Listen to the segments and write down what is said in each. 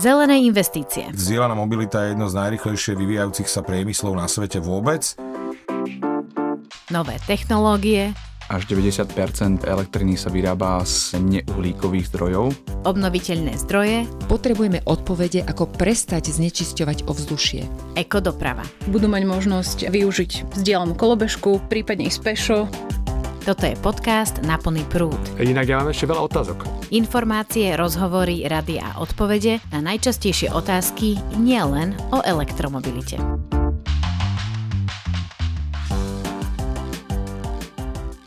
Zelené investície. Zdieľaná mobilita je jedno z najrychlejšie vyvíjajúcich sa priemyslov na svete vôbec. Nové technológie. Až 90% elektriny sa vyrába z neuhlíkových zdrojov. Obnoviteľné zdroje. Potrebujeme odpovede, ako prestať znečisťovať ovzdušie. Ekodoprava. Budú mať možnosť využiť vzdielanú kolobežku, prípadne ísť pešo. Toto je podcast Na plný prúd. Inak ja mám ešte veľa otázok. Informácie, rozhovory, rady a odpovede na najčastejšie otázky nielen o elektromobilite.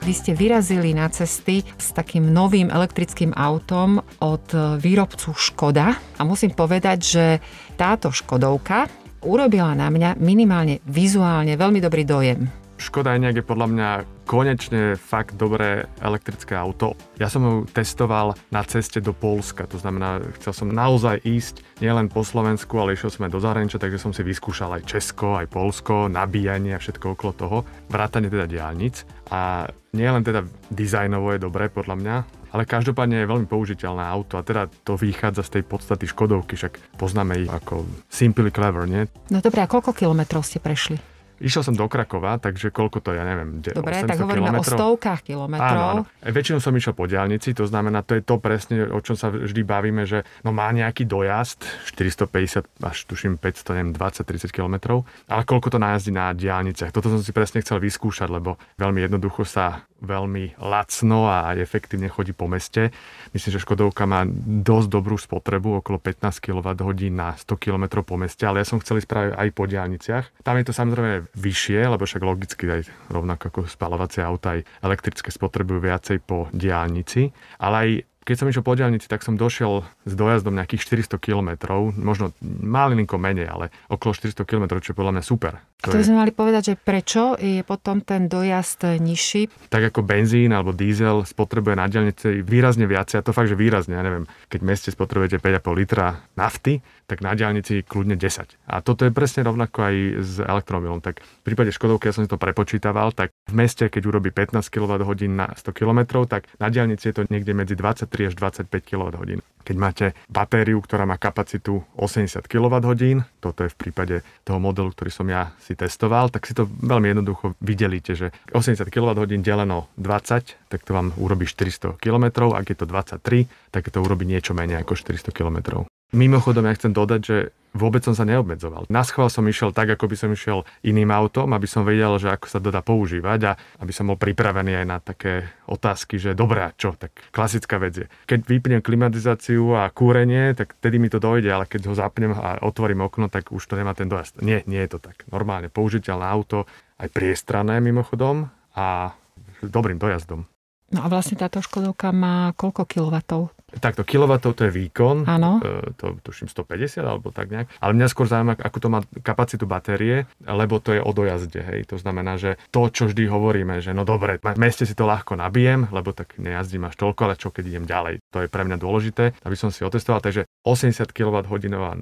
Vy ste vyrazili na cesty s takým novým elektrickým autom od výrobcu Škoda a musím povedať, že táto Škodovka urobila na mňa minimálne vizuálne veľmi dobrý dojem. Škoda je podľa mňa konečne fakt dobré elektrické auto. Ja som ho testoval na ceste do Polska, to znamená, chcel som naozaj ísť nielen po Slovensku, ale išiel som aj do zahraničia, takže som si vyskúšal aj Česko, aj Polsko, nabíjanie a všetko okolo toho, vrátane teda diálnic. A nielen teda dizajnovo je dobré podľa mňa, ale každopádne je veľmi použiteľné auto a teda to vychádza z tej podstaty Škodovky, však poznáme ich ako Simply Clever, nie? No dobré, a koľko kilometrov ste prešli? Išiel som do Krakova, takže koľko to, ja neviem, Dobre, tak hovoríme kilometrov? o stovkách kilometrov. Áno, áno. E, väčšinou som išiel po diálnici, to znamená, to je to presne, o čom sa vždy bavíme, že no má nejaký dojazd, 450 až tuším 500, neviem, 20-30 kilometrov, ale koľko to najazdí na diálniciach. Toto som si presne chcel vyskúšať, lebo veľmi jednoducho sa veľmi lacno a efektívne chodí po meste. Myslím, že Škodovka má dosť dobrú spotrebu, okolo 15 kWh na 100 km po meste, ale ja som chcel ísť práve aj po diálniciach. Tam je to samozrejme vyššie, lebo však logicky aj rovnako ako spalovacie auta, aj elektrické spotrebujú viacej po diálnici, ale aj keď som išiel po diálnici, tak som došiel s dojazdom nejakých 400 km, možno malinko menej, ale okolo 400 km, čo je podľa mňa super. To, to by sme mali povedať, že prečo je potom ten dojazd nižší? Tak ako benzín alebo diesel spotrebuje na diálnici výrazne viacej, a to fakt, že výrazne, ja neviem, keď v meste spotrebujete 5,5 litra nafty, tak na diálnici kľudne 10. A toto je presne rovnako aj s elektromobilom. Tak v prípade Škodovky, ja som si to prepočítaval, tak v meste, keď urobí 15 kWh na 100 km, tak na diálnici je to niekde medzi 23 až 25 kWh. Keď máte batériu, ktorá má kapacitu 80 kWh, toto je v prípade toho modelu, ktorý som ja si testoval, tak si to veľmi jednoducho videlíte, že 80 kWh deleno 20, tak to vám urobí 400 km, ak je to 23, tak to urobí niečo menej ako 400 km. Mimochodom, ja chcem dodať, že vôbec som sa neobmedzoval. Na schvál som išiel tak, ako by som išiel iným autom, aby som vedel, že ako sa to dá používať a aby som bol pripravený aj na také otázky, že dobré, čo, tak klasická vec je. Keď vypnem klimatizáciu a kúrenie, tak tedy mi to dojde, ale keď ho zapnem a otvorím okno, tak už to nemá ten dojazd. Nie, nie je to tak. Normálne použiteľné auto, aj priestrané mimochodom a dobrým dojazdom. No a vlastne táto Škodovka má koľko kilovatov? Takto kilovatov to je výkon, Áno. E, to tuším 150 alebo tak nejak, ale mňa skôr zaujíma, ako to má kapacitu batérie, lebo to je o dojazde, hej. To znamená, že to, čo vždy hovoríme, že no dobre, v meste si to ľahko nabijem, lebo tak nejazdím až toľko, ale čo keď idem ďalej, to je pre mňa dôležité, aby som si otestoval. Takže 80 kWh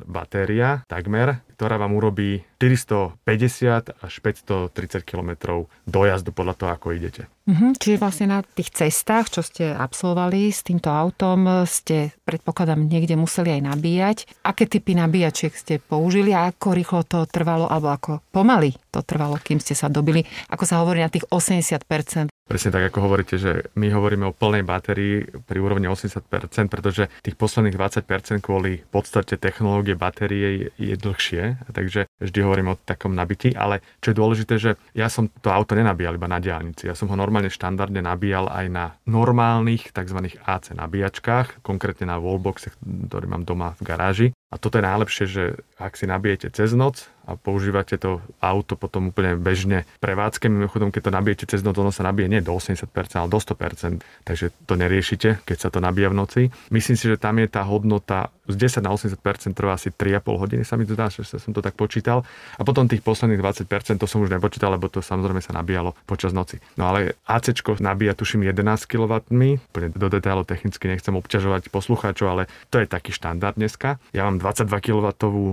batéria takmer, ktorá vám urobí 450 až 530 km dojazdu podľa toho, ako idete. Mhm, čiže vlastne na tých cestách, čo ste absolvovali s týmto autom, ste predpokladám niekde museli aj nabíjať. Aké typy nabíjačiek ste použili a ako rýchlo to trvalo, alebo ako pomaly to trvalo, kým ste sa dobili, ako sa hovorí na tých 80%? Presne tak, ako hovoríte, že my hovoríme o plnej batérii pri úrovni 80%, pretože tých posledných 20% kvôli podstate technológie batérie je dlhšie, takže vždy hovorím o takom nabití, ale čo je dôležité, že ja som to auto nenabíjal iba na diálnici, ja som ho normálne štandardne nabíjal aj na normálnych tzv. AC nabíjačkách, konkrétne na wallboxe, ktorý mám doma v garáži. A toto je najlepšie, že ak si nabijete cez noc, a používate to auto potom úplne bežne prevádzke. Mimochodom, keď to nabijete cez noc, ono sa nabije nie do 80%, ale do 100%, takže to neriešite, keď sa to nabíja v noci. Myslím si, že tam je tá hodnota z 10 na 80% trvá asi 3,5 hodiny, sa mi zdá, že som to tak počítal. A potom tých posledných 20% to som už nepočítal, lebo to samozrejme sa nabíjalo počas noci. No ale AC nabíja tuším 11 kW, úplne do detailu technicky nechcem obťažovať poslucháčov, ale to je taký štandard dneska. Ja mám 22 kW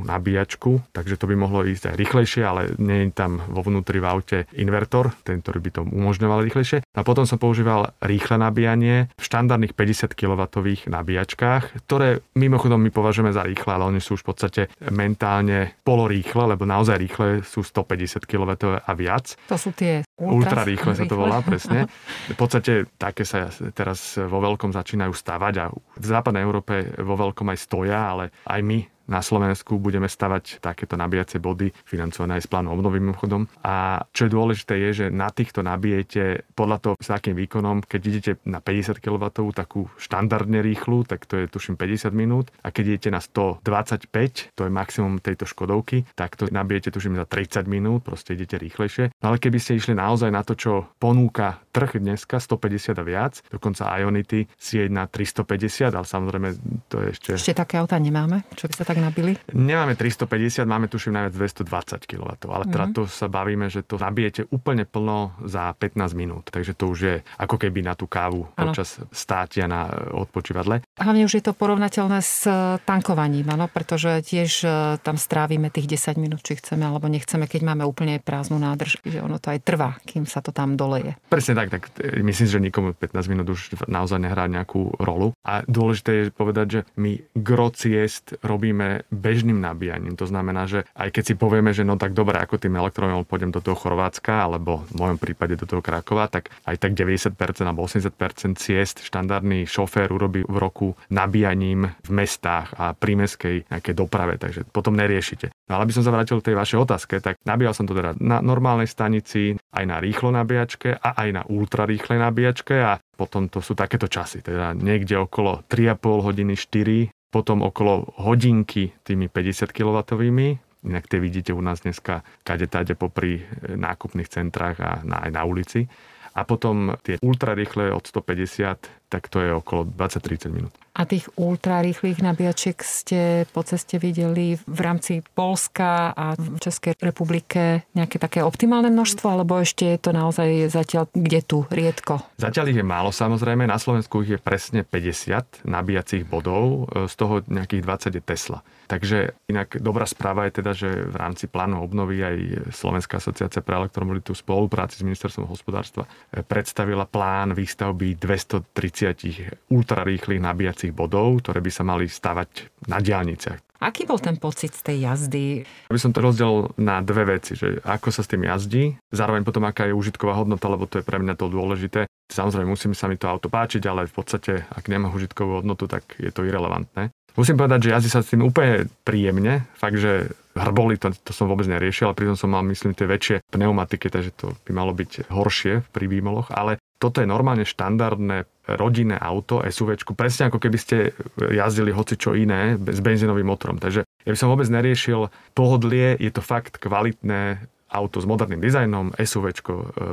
nabíjačku, takže to by mohlo ísť aj rýchlejšie, ale nie je tam vo vnútri v aute invertor, ten, ktorý by to umožňoval rýchlejšie. A potom som používal rýchle nabíjanie v štandardných 50 kW nabíjačkách, ktoré mimochodom my považujeme za rýchle, ale oni sú už v podstate mentálne polorýchle, lebo naozaj rýchle sú 150 km a viac. To sú tie ultra, ultra rýchle sa to volá, presne. V podstate také sa teraz vo veľkom začínajú stavať a v západnej Európe vo veľkom aj stoja, ale aj my na Slovensku budeme stavať takéto nabíjacie body, financované aj z plánu obnovy mimochodom. A čo je dôležité je, že na týchto nabijete podľa toho, s akým výkonom, keď idete na 50 kW, takú štandardne rýchlu, tak to je tuším 50 minút. A keď idete na 125, to je maximum tejto Škodovky, tak to nabijete tuším za 30 minút, proste idete rýchlejšie. No ale keby ste išli naozaj na to, čo ponúka trh dneska, 150 a viac, dokonca Ionity si je na 350, ale samozrejme to je ešte... Ešte také auta nemáme, čo by sa tak nabili? Nemáme 350, máme tuším najviac 220 kW, ale mm. teda to sa bavíme, že to nabijete úplne plno za 15 minút, takže to už je ako keby na tú kávu ano. počas státia na odpočívadle. Hlavne už je to porovnateľné s e, tankovaním, ano, pretože tiež e, tam strávime tých 10 minút, či chceme alebo nechceme, keď máme úplne prázdnu nádrž, že ono to aj trvá, kým sa to tam doleje. Presne tak, tak e, myslím, že nikomu 15 minút už naozaj nehrá nejakú rolu. A dôležité je povedať, že my gro ciest robíme bežným nabíjaním. To znamená, že aj keď si povieme, že no tak dobre, ako tým elektromobilom pôjdem do toho Chorvátska, alebo v mojom prípade do toho Krakova, tak aj tak 90% alebo 80% ciest štandardný šofér urobí v roku nabíjaním v mestách a prímeskej nejakej doprave, takže potom neriešite. No ale aby som sa vrátil k tej vašej otázke, tak nabíjal som to teda na normálnej stanici, aj na rýchlo nabíjačke a aj na ultra rýchlej nabíjačke a potom to sú takéto časy, teda niekde okolo 3,5 hodiny, 4 potom okolo hodinky tými 50 kW, inak tie vidíte u nás dneska kade tade popri e, nákupných centrách a na, aj na ulici. A potom tie ultrarýchle od 150, tak to je okolo 20-30 minút. A tých ultrarýchlych nabíjačiek ste po ceste videli v rámci Polska a v Českej republike nejaké také optimálne množstvo, alebo ešte je to naozaj zatiaľ kde tu, riedko? Zatiaľ ich je málo samozrejme, na Slovensku ich je presne 50 nabíjacích bodov, z toho nejakých 20 je Tesla. Takže inak dobrá správa je teda, že v rámci plánu obnovy aj Slovenská asociácia pre elektromobilitu v spolupráci s ministerstvom hospodárstva predstavila plán výstavby 230 ultrarýchlych nabíjacích bodov, ktoré by sa mali stavať na diálniciach. Aký bol ten pocit z tej jazdy? Aby som to rozdelil na dve veci, že ako sa s tým jazdí, zároveň potom aká je užitková hodnota, lebo to je pre mňa to dôležité. Samozrejme musím sa mi to auto páčiť, ale v podstate, ak nemá užitkovú hodnotu, tak je to irrelevantné. Musím povedať, že jazdí sa s tým úplne príjemne, fakt, že hrboli, to, to som vôbec neriešil, ale pritom som mal, myslím, tie väčšie pneumatiky, takže to by malo byť horšie pri výmoloch, ale toto je normálne štandardné rodinné auto, SUV, presne ako keby ste jazdili hoci čo iné s benzínovým motorom. Takže ja by som vôbec neriešil pohodlie, je to fakt kvalitné auto s moderným dizajnom, SUV e,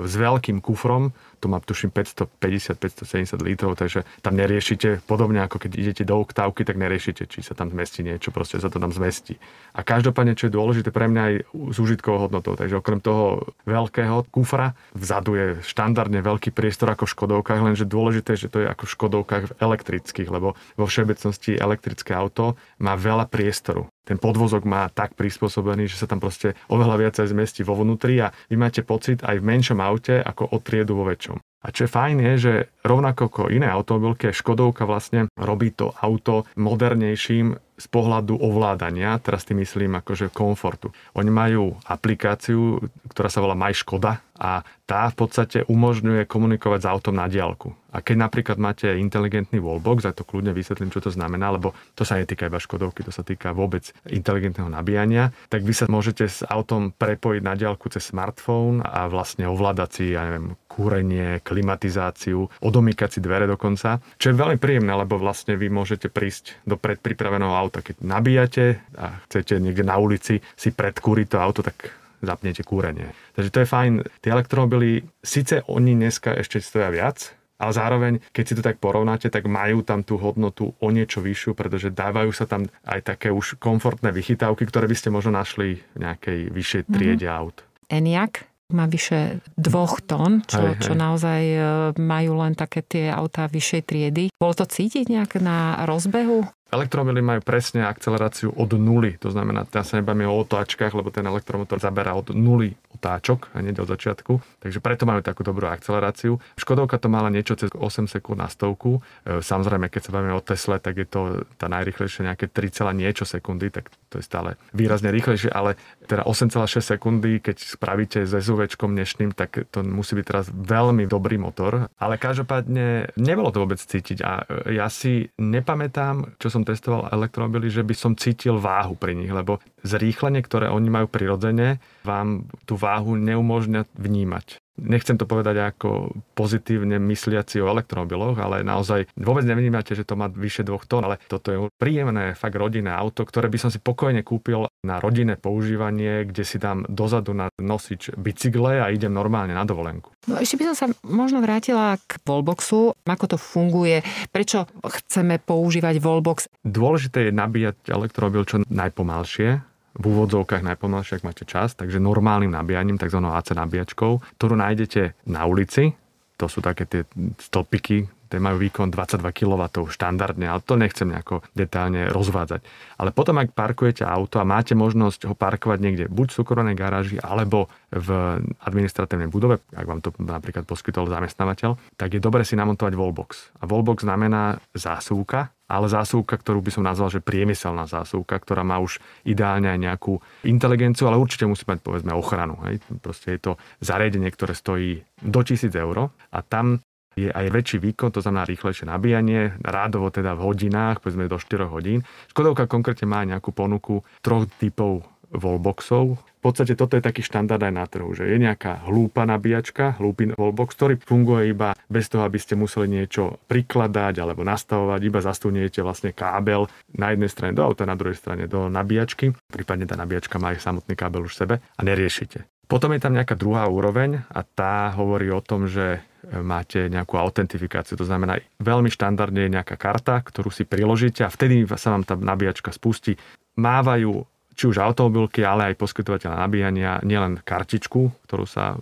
s veľkým kufrom, to má tuším 550-570 litrov, takže tam neriešite, podobne ako keď idete do oktávky, tak neriešite, či sa tam zmestí niečo, proste sa to tam zmestí. A každopádne, čo je dôležité pre mňa aj s užitkovou hodnotou, takže okrem toho veľkého kufra, vzadu je štandardne veľký priestor ako v Škodovkách, lenže dôležité, že to je ako v Škodovkách elektrických, lebo vo všeobecnosti elektrické auto má veľa priestoru ten podvozok má tak prispôsobený, že sa tam proste oveľa viac zmestí vo vnútri a vy máte pocit aj v menšom aute ako o triedu vo väčšom. A čo je fajn je, že rovnako ako iné automobilky, Škodovka vlastne robí to auto modernejším z pohľadu ovládania, teraz tým myslím akože komfortu. Oni majú aplikáciu, ktorá sa volá My Škoda a tá v podstate umožňuje komunikovať s autom na diálku. A keď napríklad máte inteligentný wallbox, a to kľudne vysvetlím, čo to znamená, lebo to sa netýka iba Škodovky, to sa týka vôbec inteligentného nabíjania, tak vy sa môžete s autom prepojiť na diálku cez smartfón a vlastne ovládať si, ja neviem, kúrenie, klimatizáciu, odomýkať si dvere dokonca, čo je veľmi príjemné, lebo vlastne vy môžete prísť do predpripraveného auta. Keď nabíjate a chcete niekde na ulici si predkúriť to auto, tak zapnete kúrenie. Takže to je fajn. Tie elektromobily, síce oni dneska ešte stoja viac, ale zároveň, keď si to tak porovnáte, tak majú tam tú hodnotu o niečo vyššiu, pretože dávajú sa tam aj také už komfortné vychytávky, ktoré by ste možno našli v nejakej vyššej triede mm-hmm. aut. Eniak? má vyše dvoch tón, čo, hej, hej. čo naozaj e, majú len také tie autá vyššej triedy. Bolo to cítiť nejak na rozbehu? Elektromobily majú presne akceleráciu od nuly, to znamená, teraz sa nebavíme o otáčkach, lebo ten elektromotor zabera od nuly, otáčok, hneď od začiatku, takže preto majú takú dobrú akceleráciu. Škodovka to mala niečo cez 8 sekúnd na stovku. E, samozrejme, keď sa bavíme o Tesle, tak je to tá najrychlejšia nejaké 3, niečo sekundy, tak to je stále výrazne rýchlejšie, ale teda 8,6 sekundy, keď spravíte s SUV dnešným, tak to musí byť teraz veľmi dobrý motor. Ale každopádne nebolo to vôbec cítiť a e, ja si nepamätám, čo som testoval elektromobily, že by som cítil váhu pri nich, lebo zrýchlenie, ktoré oni majú prirodzene, vám tú váhu neumožňa vnímať. Nechcem to povedať ako pozitívne mysliaci o elektromobiloch, ale naozaj vôbec nevnímate, že to má vyše dvoch tón, ale toto je príjemné, fakt rodinné auto, ktoré by som si pokojne kúpil na rodinné používanie, kde si dám dozadu na nosič bicykle a idem normálne na dovolenku. No ešte by som sa možno vrátila k Volboxu. Ako to funguje? Prečo chceme používať Volbox? Dôležité je nabíjať elektromobil čo najpomalšie, v úvodzovkách najpomalšie, ak máte čas, takže normálnym nabíjaním, tzv. AC nabíjačkou, ktorú nájdete na ulici. To sú také tie stĺpiky, tie majú výkon 22 kW štandardne, ale to nechcem nejako detálne rozvádzať. Ale potom, ak parkujete auto a máte možnosť ho parkovať niekde, buď v súkromnej garáži, alebo v administratívnej budove, ak vám to napríklad poskytol zamestnávateľ, tak je dobre si namontovať wallbox. A wallbox znamená zásuvka, ale zásuvka, ktorú by som nazval, že priemyselná zásuvka, ktorá má už ideálne aj nejakú inteligenciu, ale určite musí mať povedzme ochranu. Hej. Proste je to zariadenie, ktoré stojí do 1000 eur a tam je aj väčší výkon, to znamená rýchlejšie nabíjanie, rádovo teda v hodinách, povedzme do 4 hodín. Škodovka konkrétne má nejakú ponuku troch typov wallboxov. V podstate toto je taký štandard aj na trhu, že je nejaká hlúpa nabíjačka, hlúpy wallbox, ktorý funguje iba bez toho, aby ste museli niečo prikladať alebo nastavovať, iba zastúniete vlastne kábel na jednej strane do auta, na druhej strane do nabíjačky, prípadne tá nabíjačka má aj samotný kábel už v sebe a neriešite. Potom je tam nejaká druhá úroveň a tá hovorí o tom, že máte nejakú autentifikáciu. To znamená, veľmi štandardne je nejaká karta, ktorú si priložíte a vtedy sa vám tá nabíjačka spustí. Mávajú či už automobilky, ale aj poskytovateľ nabíjania, nielen kartičku, ktorú sa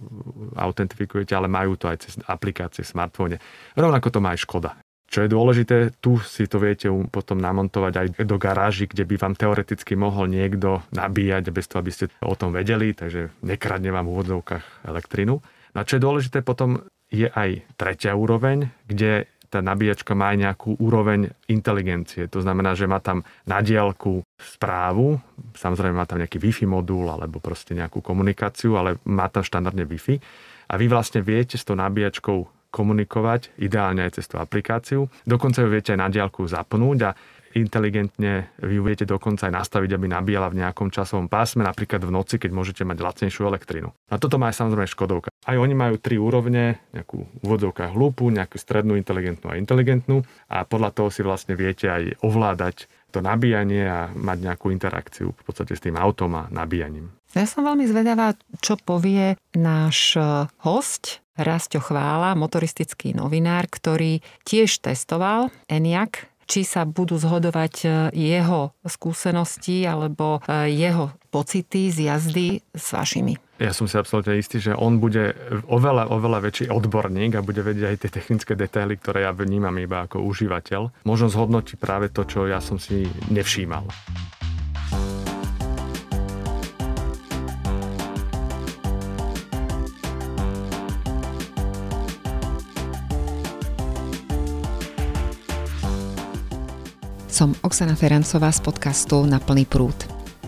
autentifikujete, ale majú to aj cez aplikácie v smartfóne. Rovnako to má aj Škoda. Čo je dôležité, tu si to viete potom namontovať aj do garáži, kde by vám teoreticky mohol niekto nabíjať bez toho, aby ste o tom vedeli, takže nekradne vám v úvodzovkách elektrinu. No a čo je dôležité potom, je aj tretia úroveň, kde tá nabíjačka má aj nejakú úroveň inteligencie. To znamená, že má tam na diálku správu, samozrejme má tam nejaký Wi-Fi modul alebo proste nejakú komunikáciu, ale má tam štandardne Wi-Fi. A vy vlastne viete s tou nabíjačkou komunikovať, ideálne aj cez tú aplikáciu. Dokonca ju viete aj na diálku zapnúť a inteligentne vy ju viete dokonca aj nastaviť, aby nabíjala v nejakom časovom pásme, napríklad v noci, keď môžete mať lacnejšiu elektrínu. A toto má aj samozrejme Škodovka. Aj oni majú tri úrovne, nejakú úvodzovka hlúpu, nejakú strednú, inteligentnú a inteligentnú a podľa toho si vlastne viete aj ovládať to nabíjanie a mať nejakú interakciu v podstate s tým autom a nabíjaním. Ja som veľmi zvedavá, čo povie náš host, Rasto Chvála, motoristický novinár, ktorý tiež testoval ENIAC či sa budú zhodovať e, jeho skúsenosti alebo e, jeho pocity z jazdy s vašimi. Ja som si absolútne istý, že on bude oveľa, oveľa väčší odborník a bude vedieť aj tie technické detaily, ktoré ja vnímam iba ako užívateľ. Možno zhodnotí práve to, čo ja som si nevšímal. Som Oksana Ferancová z podcastu Na plný prúd.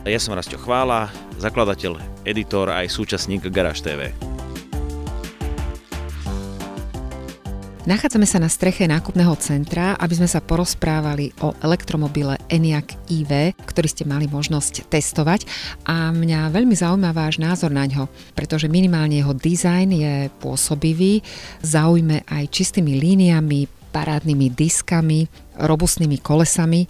Ja som Rastio Chvála, zakladateľ, editor aj súčasník Garáž TV. Nachádzame sa na streche nákupného centra, aby sme sa porozprávali o elektromobile ENIAC EV, ktorý ste mali možnosť testovať a mňa veľmi zaujíma váš názor na ňo, pretože minimálne jeho dizajn je pôsobivý, zaujme aj čistými líniami, parádnymi diskami, robustnými kolesami.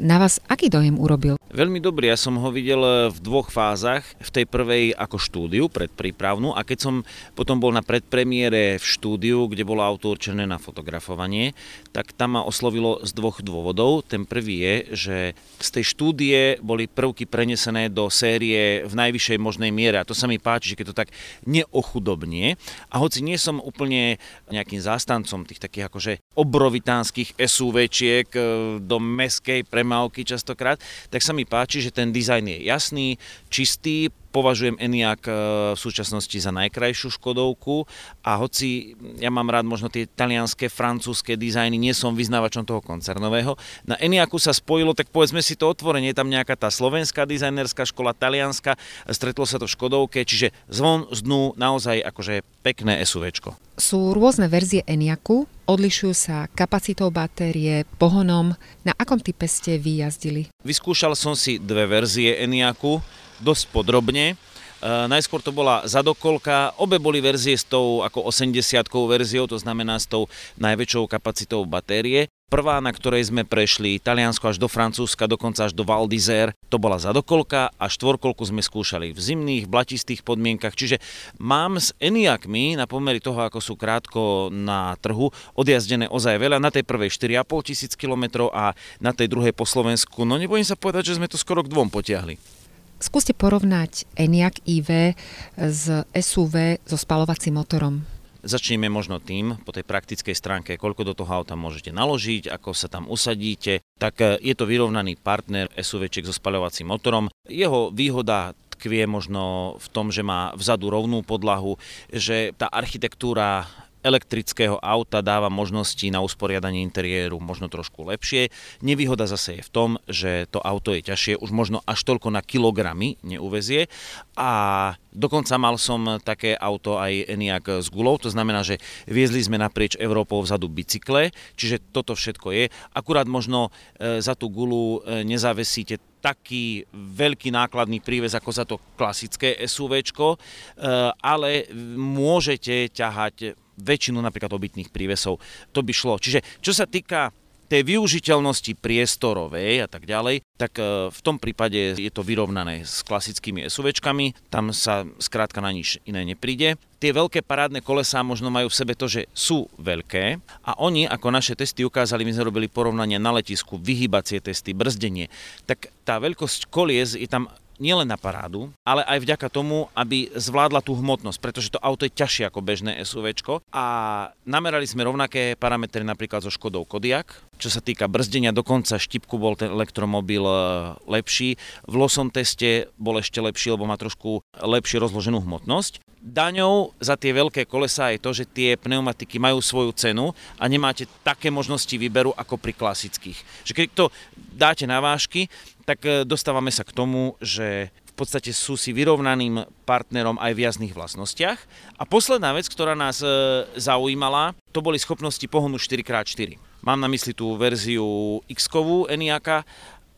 Na vás aký dojem urobil? Veľmi dobrý, ja som ho videl v dvoch fázach. V tej prvej ako štúdiu, predprípravnú a keď som potom bol na predpremiére v štúdiu, kde bolo auto určené na fotografovanie, tak tam ma oslovilo z dvoch dôvodov. Ten prvý je, že z tej štúdie boli prvky prenesené do série v najvyššej možnej miere a to sa mi páči, že keď to tak neochudobnie a hoci nie som úplne nejakým zástancom tých takých akože obrovitánskych SUVčiek e, do meskej premávky častokrát, tak sa mi páči, že ten dizajn je jasný, čistý, považujem Eniak e, v súčasnosti za najkrajšiu Škodovku a hoci ja mám rád možno tie talianské, francúzske dizajny, nie som vyznávačom toho koncernového, na Eniaku sa spojilo, tak povedzme si to otvorenie, je tam nejaká tá slovenská dizajnerská škola, talianska, stretlo sa to v Škodovke, čiže zvon z dnu naozaj akože pekné SUVčko. Sú rôzne verzie Eniaku, odlišujú sa kapacitou batérie, pohonom. Na akom type ste vy jazdili? Vyskúšal som si dve verzie Eniaku, dosť podrobne. E, najskôr to bola zadokolka, obe boli verzie s tou ako 80-kou verziou, to znamená s tou najväčšou kapacitou batérie. Prvá, na ktorej sme prešli Taliansko až do Francúzska, dokonca až do Val to bola zadokolka a štvorkolku sme skúšali v zimných, blatistých podmienkach. Čiže mám s Eniakmi na pomery toho, ako sú krátko na trhu, odjazdené ozaj veľa. Na tej prvej 4,5 tisíc kilometrov a na tej druhej po Slovensku. No nebojím sa povedať, že sme to skoro k dvom potiahli. Skúste porovnať Eniak IV s SUV so spalovacím motorom. Začneme možno tým, po tej praktickej stránke, koľko do toho auta môžete naložiť, ako sa tam usadíte. Tak e, je to vyrovnaný partner SUV so spaľovacím motorom. Jeho výhoda tkvie možno v tom, že má vzadu rovnú podlahu, že tá architektúra elektrického auta dáva možnosti na usporiadanie interiéru možno trošku lepšie. Nevýhoda zase je v tom, že to auto je ťažšie, už možno až toľko na kilogramy neuvezie a dokonca mal som také auto aj Eniak s gulou, to znamená, že viezli sme naprieč Európou vzadu bicykle, čiže toto všetko je. Akurát možno e, za tú gulu e, nezavesíte taký veľký nákladný prívez ako za to klasické SUV, e, ale môžete ťahať väčšinu napríklad obytných prívesov. To by šlo. Čiže čo sa týka tej využiteľnosti priestorovej a tak ďalej, tak e, v tom prípade je to vyrovnané s klasickými SUVčkami, tam sa skrátka na nič iné nepríde. Tie veľké parádne kolesá možno majú v sebe to, že sú veľké a oni, ako naše testy ukázali, my sme robili porovnanie na letisku, vyhybacie testy, brzdenie, tak tá veľkosť kolies je tam nielen na parádu, ale aj vďaka tomu, aby zvládla tú hmotnosť, pretože to auto je ťažšie ako bežné SUV. A namerali sme rovnaké parametre napríklad so Škodou Kodiak. Čo sa týka brzdenia, dokonca štipku bol ten elektromobil e, lepší. V losom teste bol ešte lepší, lebo má trošku lepšie rozloženú hmotnosť. Daňou za tie veľké kolesá je to, že tie pneumatiky majú svoju cenu a nemáte také možnosti výberu ako pri klasických. Že keď to dáte na vážky, tak e, dostávame sa k tomu, že v podstate sú si vyrovnaným partnerom aj v jazdných vlastnostiach. A posledná vec, ktorá nás e, zaujímala, to boli schopnosti pohonu 4x4. Mám na mysli tú verziu X-kovú Eniaka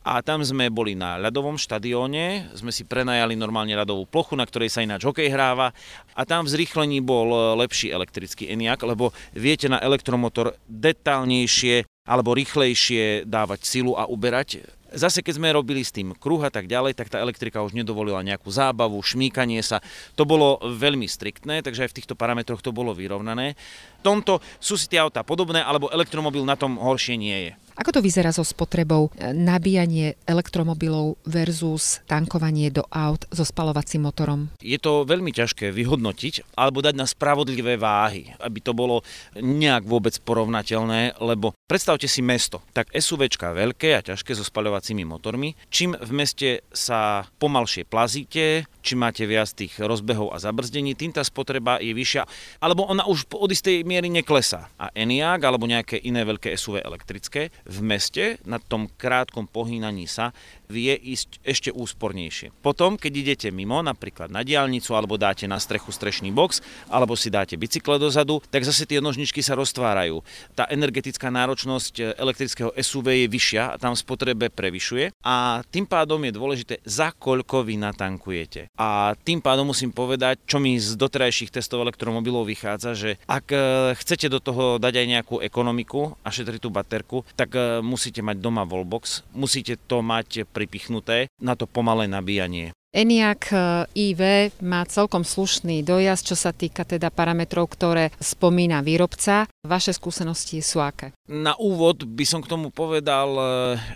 a tam sme boli na ľadovom štadióne, sme si prenajali normálne ľadovú plochu, na ktorej sa ináč hokej hráva a tam v zrýchlení bol e, lepší elektrický Eniak, lebo viete na elektromotor detálnejšie alebo rýchlejšie dávať silu a uberať Zase keď sme robili s tým kruh tak ďalej, tak tá elektrika už nedovolila nejakú zábavu, šmíkanie sa. To bolo veľmi striktné, takže aj v týchto parametroch to bolo vyrovnané. V tomto sú si tie autá podobné, alebo elektromobil na tom horšie nie je. Ako to vyzerá so spotrebou e, nabíjanie elektromobilov versus tankovanie do aut so spalovacím motorom? Je to veľmi ťažké vyhodnotiť alebo dať na spravodlivé váhy, aby to bolo nejak vôbec porovnateľné, lebo predstavte si mesto, tak SUVčka veľké a ťažké so spaľovacími motormi, čím v meste sa pomalšie plazíte, čím máte viac tých rozbehov a zabrzdení, tým tá spotreba je vyššia, alebo ona už od istej miery neklesá. A Eniak alebo nejaké iné veľké SUV elektrické v meste na tom krátkom pohýnaní sa vie ísť ešte úspornejšie. Potom, keď idete mimo, napríklad na diálnicu, alebo dáte na strechu strešný box, alebo si dáte bicykle dozadu, tak zase tie nožničky sa roztvárajú. Tá energetická náročnosť elektrického SUV je vyššia a tam spotrebe prevyšuje a tým pádom je dôležité, za koľko vy natankujete. A tým pádom musím povedať, čo mi z doterajších testov elektromobilov vychádza, že ak e, chcete do toho dať aj nejakú ekonomiku a šetriť tú baterku, tak e, musíte mať doma wallbox, musíte to mať pri pripichnuté na to pomalé nabíjanie. Eniak IV e, má celkom slušný dojazd, čo sa týka teda parametrov, ktoré spomína výrobca. Vaše skúsenosti sú aké? Na úvod by som k tomu povedal e,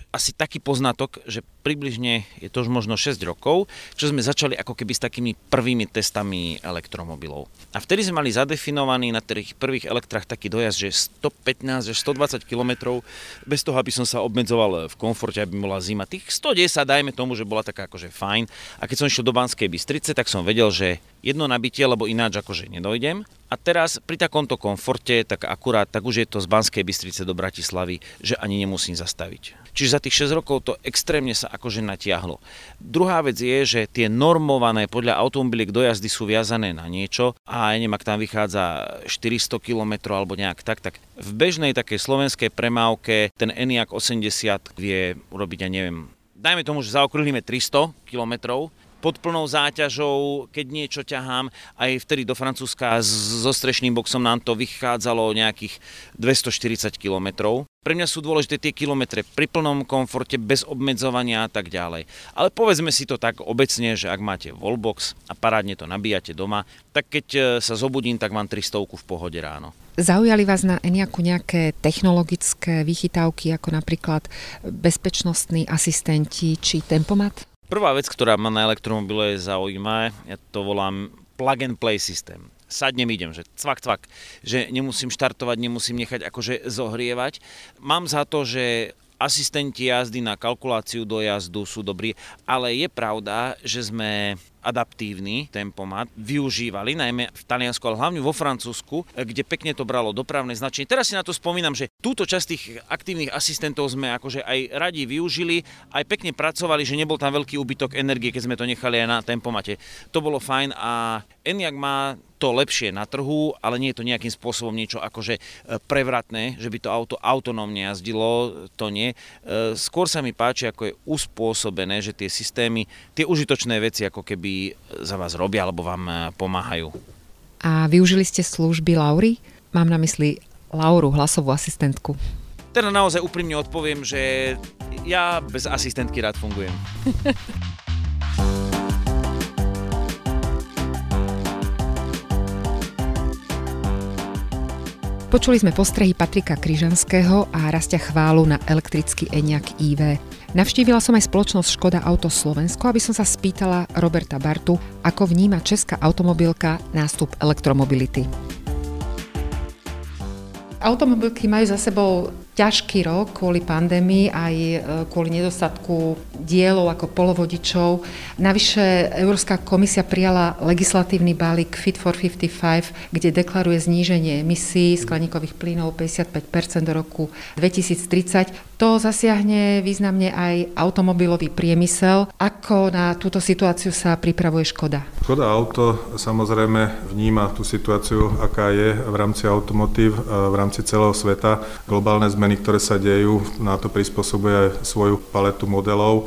asi taký poznatok, že približne je to už možno 6 rokov, čo sme začali ako keby s takými prvými testami elektromobilov. A vtedy sme mali zadefinovaný na tých prvých elektrách taký dojazd, že 115 až 120 km, bez toho, aby som sa obmedzoval v komforte, aby bola zima. Tých 110, dajme tomu, že bola taká akože fajn. A keď som išiel do Banskej Bystrice, tak som vedel, že jedno nabitie, lebo ináč akože nedojdem. A teraz pri takomto komforte, tak akurát, tak už je to z Banskej Bystrice do Bratislavy, že ani nemusím zastaviť. Čiže za tých 6 rokov to extrémne sa akože natiahlo. Druhá vec je, že tie normované podľa automobiliek dojazdy sú viazané na niečo a ja neviem, ak tam vychádza 400 km alebo nejak tak, tak v bežnej takej slovenskej premávke ten ENIAC 80 vie urobiť, ja neviem, dajme tomu, že zaokrúhlime 300 km, pod plnou záťažou, keď niečo ťahám, aj vtedy do Francúzska so strešným boxom nám to vychádzalo nejakých 240 km. Pre mňa sú dôležité tie kilometre pri plnom komforte, bez obmedzovania a tak ďalej. Ale povedzme si to tak obecne, že ak máte wallbox a parádne to nabíjate doma, tak keď e, sa zobudím, tak mám 300 v pohode ráno. Zaujali vás na Eniaku nejaké technologické vychytávky, ako napríklad bezpečnostní asistenti či tempomat? Prvá vec, ktorá ma na elektromobile zaujíma, ja to volám plug and play systém. Sadnem, idem, že cvak, cvak, že nemusím štartovať, nemusím nechať akože zohrievať. Mám za to, že asistenti jazdy na kalkuláciu dojazdu sú dobrí, ale je pravda, že sme adaptívny tempomat využívali, najmä v Taliansku, ale hlavne vo Francúzsku, kde pekne to bralo dopravné značenie. Teraz si na to spomínam, že túto časť tých aktívnych asistentov sme akože aj radi využili, aj pekne pracovali, že nebol tam veľký úbytok energie, keď sme to nechali aj na tempomate. To bolo fajn a Eniak má to lepšie na trhu, ale nie je to nejakým spôsobom niečo akože e, prevratné, že by to auto autonómne jazdilo, to nie. E, skôr sa mi páči, ako je uspôsobené, že tie systémy, tie užitočné veci ako keby za vás robia alebo vám e, pomáhajú. A využili ste služby Laury? Mám na mysli Lauru, hlasovú asistentku. Teda naozaj úprimne odpoviem, že ja bez asistentky rád fungujem. Počuli sme postrehy Patrika Kryžanského a rastia chválu na elektrický Eňak IV. Navštívila som aj spoločnosť Škoda Auto Slovensko, aby som sa spýtala Roberta Bartu, ako vníma česká automobilka nástup elektromobility. Automobilky majú za sebou ťažký rok kvôli pandémii aj e, kvôli nedostatku dielov ako polovodičov. Navyše Európska komisia prijala legislatívny balík Fit for 55, kde deklaruje zníženie emisí skleníkových plynov 55% do roku 2030. To zasiahne významne aj automobilový priemysel. Ako na túto situáciu sa pripravuje Škoda? Škoda Auto samozrejme vníma tú situáciu, aká je v rámci automotív, v rámci celého sveta. Globálne zmeny ktoré sa dejú, na to prispôsobuje svoju paletu modelov.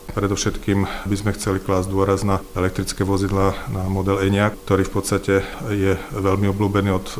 Predovšetkým by sme chceli klásť dôraz na elektrické vozidla na model Enyaq, ktorý v podstate je veľmi obľúbený od e,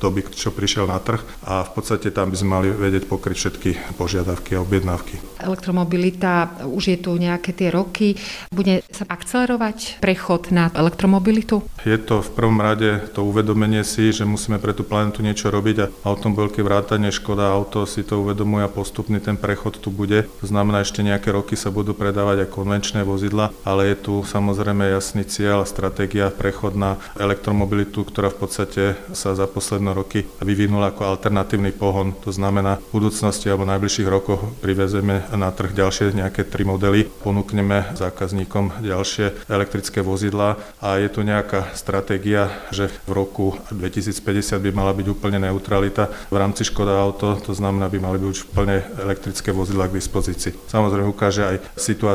doby, čo prišiel na trh a v podstate tam by sme mali vedieť pokryť všetky požiadavky a objednávky. Elektromobilita už je tu nejaké tie roky. Bude sa akcelerovať prechod na elektromobilitu? Je to v prvom rade to uvedomenie si, že musíme pre tú planetu niečo robiť a automobilky vrátane Škoda Auto si to uvedomuje a postupný ten prechod tu bude. To znamená, ešte nejaké roky sa budú predávať aj konvenčné vozidla, ale je tu samozrejme jasný cieľ a stratégia prechod na elektromobilitu, ktorá v podstate sa za posledné roky vyvinula ako alternatívny pohon. To znamená, v budúcnosti alebo v najbližších rokoch privezeme na trh ďalšie nejaké tri modely, ponúkneme zákazníkom ďalšie elektrické vozidlá a je tu nejaká stratégia, že v roku 2050 by mala byť úplne neutralita v rámci Škoda Auto, to znamená, by mali byť už plne elektrické vozidla k dispozícii. Samozrejme ukáže aj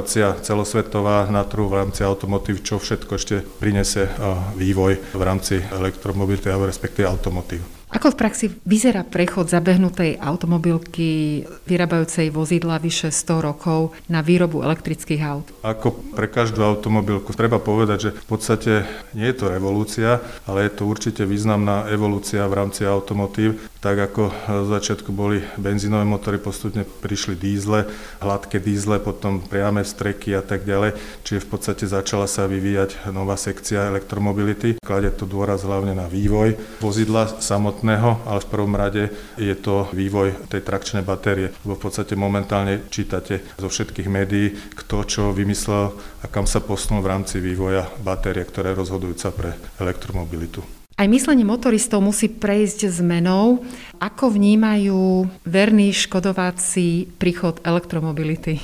situácia celosvetová na trhu v rámci automotív, čo všetko ešte prinese vývoj v rámci elektromobility a respektíve automotív. Ako v praxi vyzerá prechod zabehnutej automobilky vyrábajúcej vozidla vyše 100 rokov na výrobu elektrických aut? Ako pre každú automobilku treba povedať, že v podstate nie je to revolúcia, ale je to určite významná evolúcia v rámci automotív. Tak ako z začiatku boli benzínové motory, postupne prišli dízle, hladké dízle, potom priame streky a tak ďalej. Čiže v podstate začala sa vyvíjať nová sekcia elektromobility. Kladie to dôraz hlavne na vývoj vozidla samotné samotného, ale v prvom rade je to vývoj tej trakčnej batérie. Lebo v podstate momentálne čítate zo všetkých médií, kto čo vymyslel a kam sa posunul v rámci vývoja batérie, ktorá je rozhodujúca pre elektromobilitu. Aj myslenie motoristov musí prejsť zmenou. Ako vnímajú verní škodováci príchod elektromobility?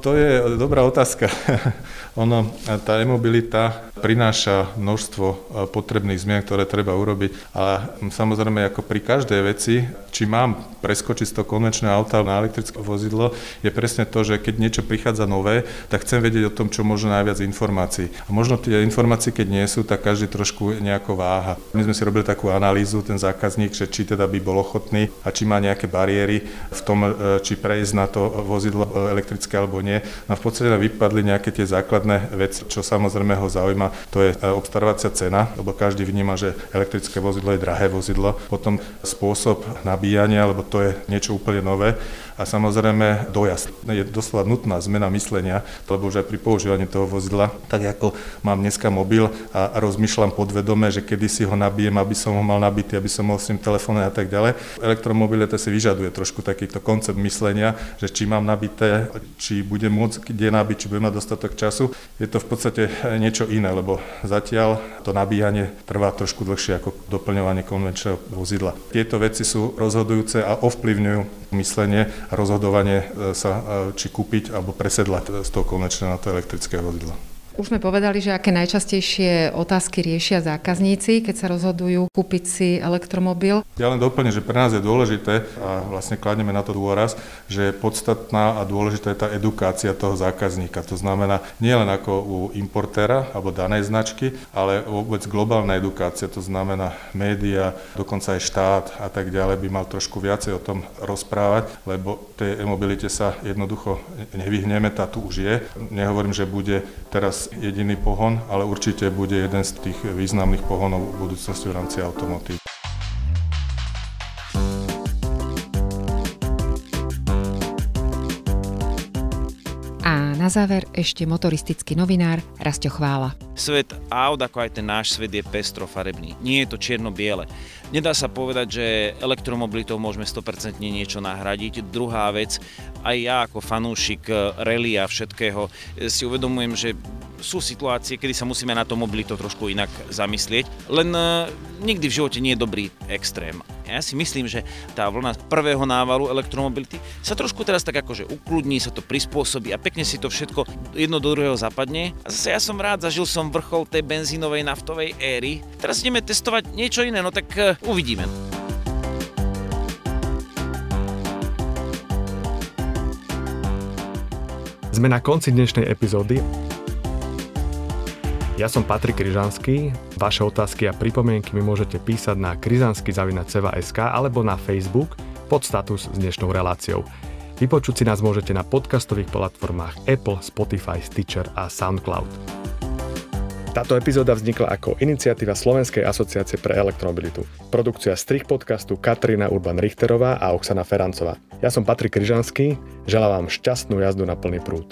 To je dobrá otázka. ono, tá e-mobilita prináša množstvo e, potrebných zmien, ktoré treba urobiť, ale samozrejme ako pri každej veci, či mám preskočiť z toho konvenčného auta na elektrické vozidlo, je presne to, že keď niečo prichádza nové, tak chcem vedieť o tom, čo možno najviac informácií. A možno tie informácie, keď nie sú, tak každý trošku nejako váha. My sme si robili takú analýzu, ten zákazník, že či teda by bol ochotný a či má nejaké bariéry v tom, e, či prejsť na to vozidlo elektrické alebo nie. No v podstate vypadli nejaké tie základné veci, čo samozrejme ho zaujíma, to je e, obstarovacia cena, lebo každý vníma, že elektrické vozidlo je drahé vozidlo. Potom spôsob nabíjania, lebo to je niečo úplne nové a samozrejme dojazd. Je doslova nutná zmena myslenia, lebo už aj pri používaní toho vozidla, tak ako mám dneska mobil a rozmýšľam podvedome, že kedy si ho nabijem, aby som ho mal nabitý, aby som mohol s ním telefónovať a tak ďalej. V elektromobilite si vyžaduje trošku takýto koncept myslenia, že či mám nabité, či budem môcť kde nabiť, či budem mať dostatok času. Je to v podstate niečo iné, lebo zatiaľ to nabíjanie trvá trošku dlhšie ako doplňovanie konvenčného vozidla. Tieto veci sú rozhodujúce a ovplyvňujú myslenie rozhodovanie e, sa e, či kúpiť alebo presedlať z toho konečného na to elektrické vozidlo. Už sme povedali, že aké najčastejšie otázky riešia zákazníci, keď sa rozhodujú kúpiť si elektromobil. Ja len doplním, že pre nás je dôležité a vlastne kladneme na to dôraz, že je podstatná a dôležitá je tá edukácia toho zákazníka. To znamená nie len ako u importéra alebo danej značky, ale vôbec globálna edukácia, to znamená média, dokonca aj štát a tak ďalej by mal trošku viacej o tom rozprávať, lebo tej e-mobilite sa jednoducho nevyhneme, tá tu už je. Nehovorím, že bude teraz jediný pohon, ale určite bude jeden z tých významných pohonov v budúcnosti v rámci automotív. A na záver ešte motoristický novinár Rasto Chvála. Svet aut, ako aj ten náš svet, je pestrofarebný. Nie je to čierno-biele. Nedá sa povedať, že elektromobilitou môžeme 100% niečo nahradiť. Druhá vec, aj ja ako fanúšik rally a všetkého si uvedomujem, že sú situácie, kedy sa musíme na to mobilitou trošku inak zamyslieť, len uh, nikdy v živote nie je dobrý extrém. Ja si myslím, že tá vlna prvého návalu elektromobility sa trošku teraz tak akože ukludní, sa to prispôsobí a pekne si to všetko jedno do druhého zapadne. A zase ja som rád, zažil som vrchol tej benzínovej naftovej éry. Teraz ideme testovať niečo iné, no tak uh, Uvidíme. Sme na konci dnešnej epizódy. Ja som Patrik Kryžanský. Vaše otázky a pripomienky mi môžete písať na kryžansky.ceva.sk alebo na Facebook pod status s dnešnou reláciou. Vypočuť si nás môžete na podcastových platformách Apple, Spotify, Stitcher a SoundCloud. Táto epizóda vznikla ako iniciatíva Slovenskej asociácie pre elektromobilitu. Produkcia strich podcastu Katrina Urban-Richterová a Oksana Ferancová. Ja som Patrik Kryžanský, želám vám šťastnú jazdu na plný prúd.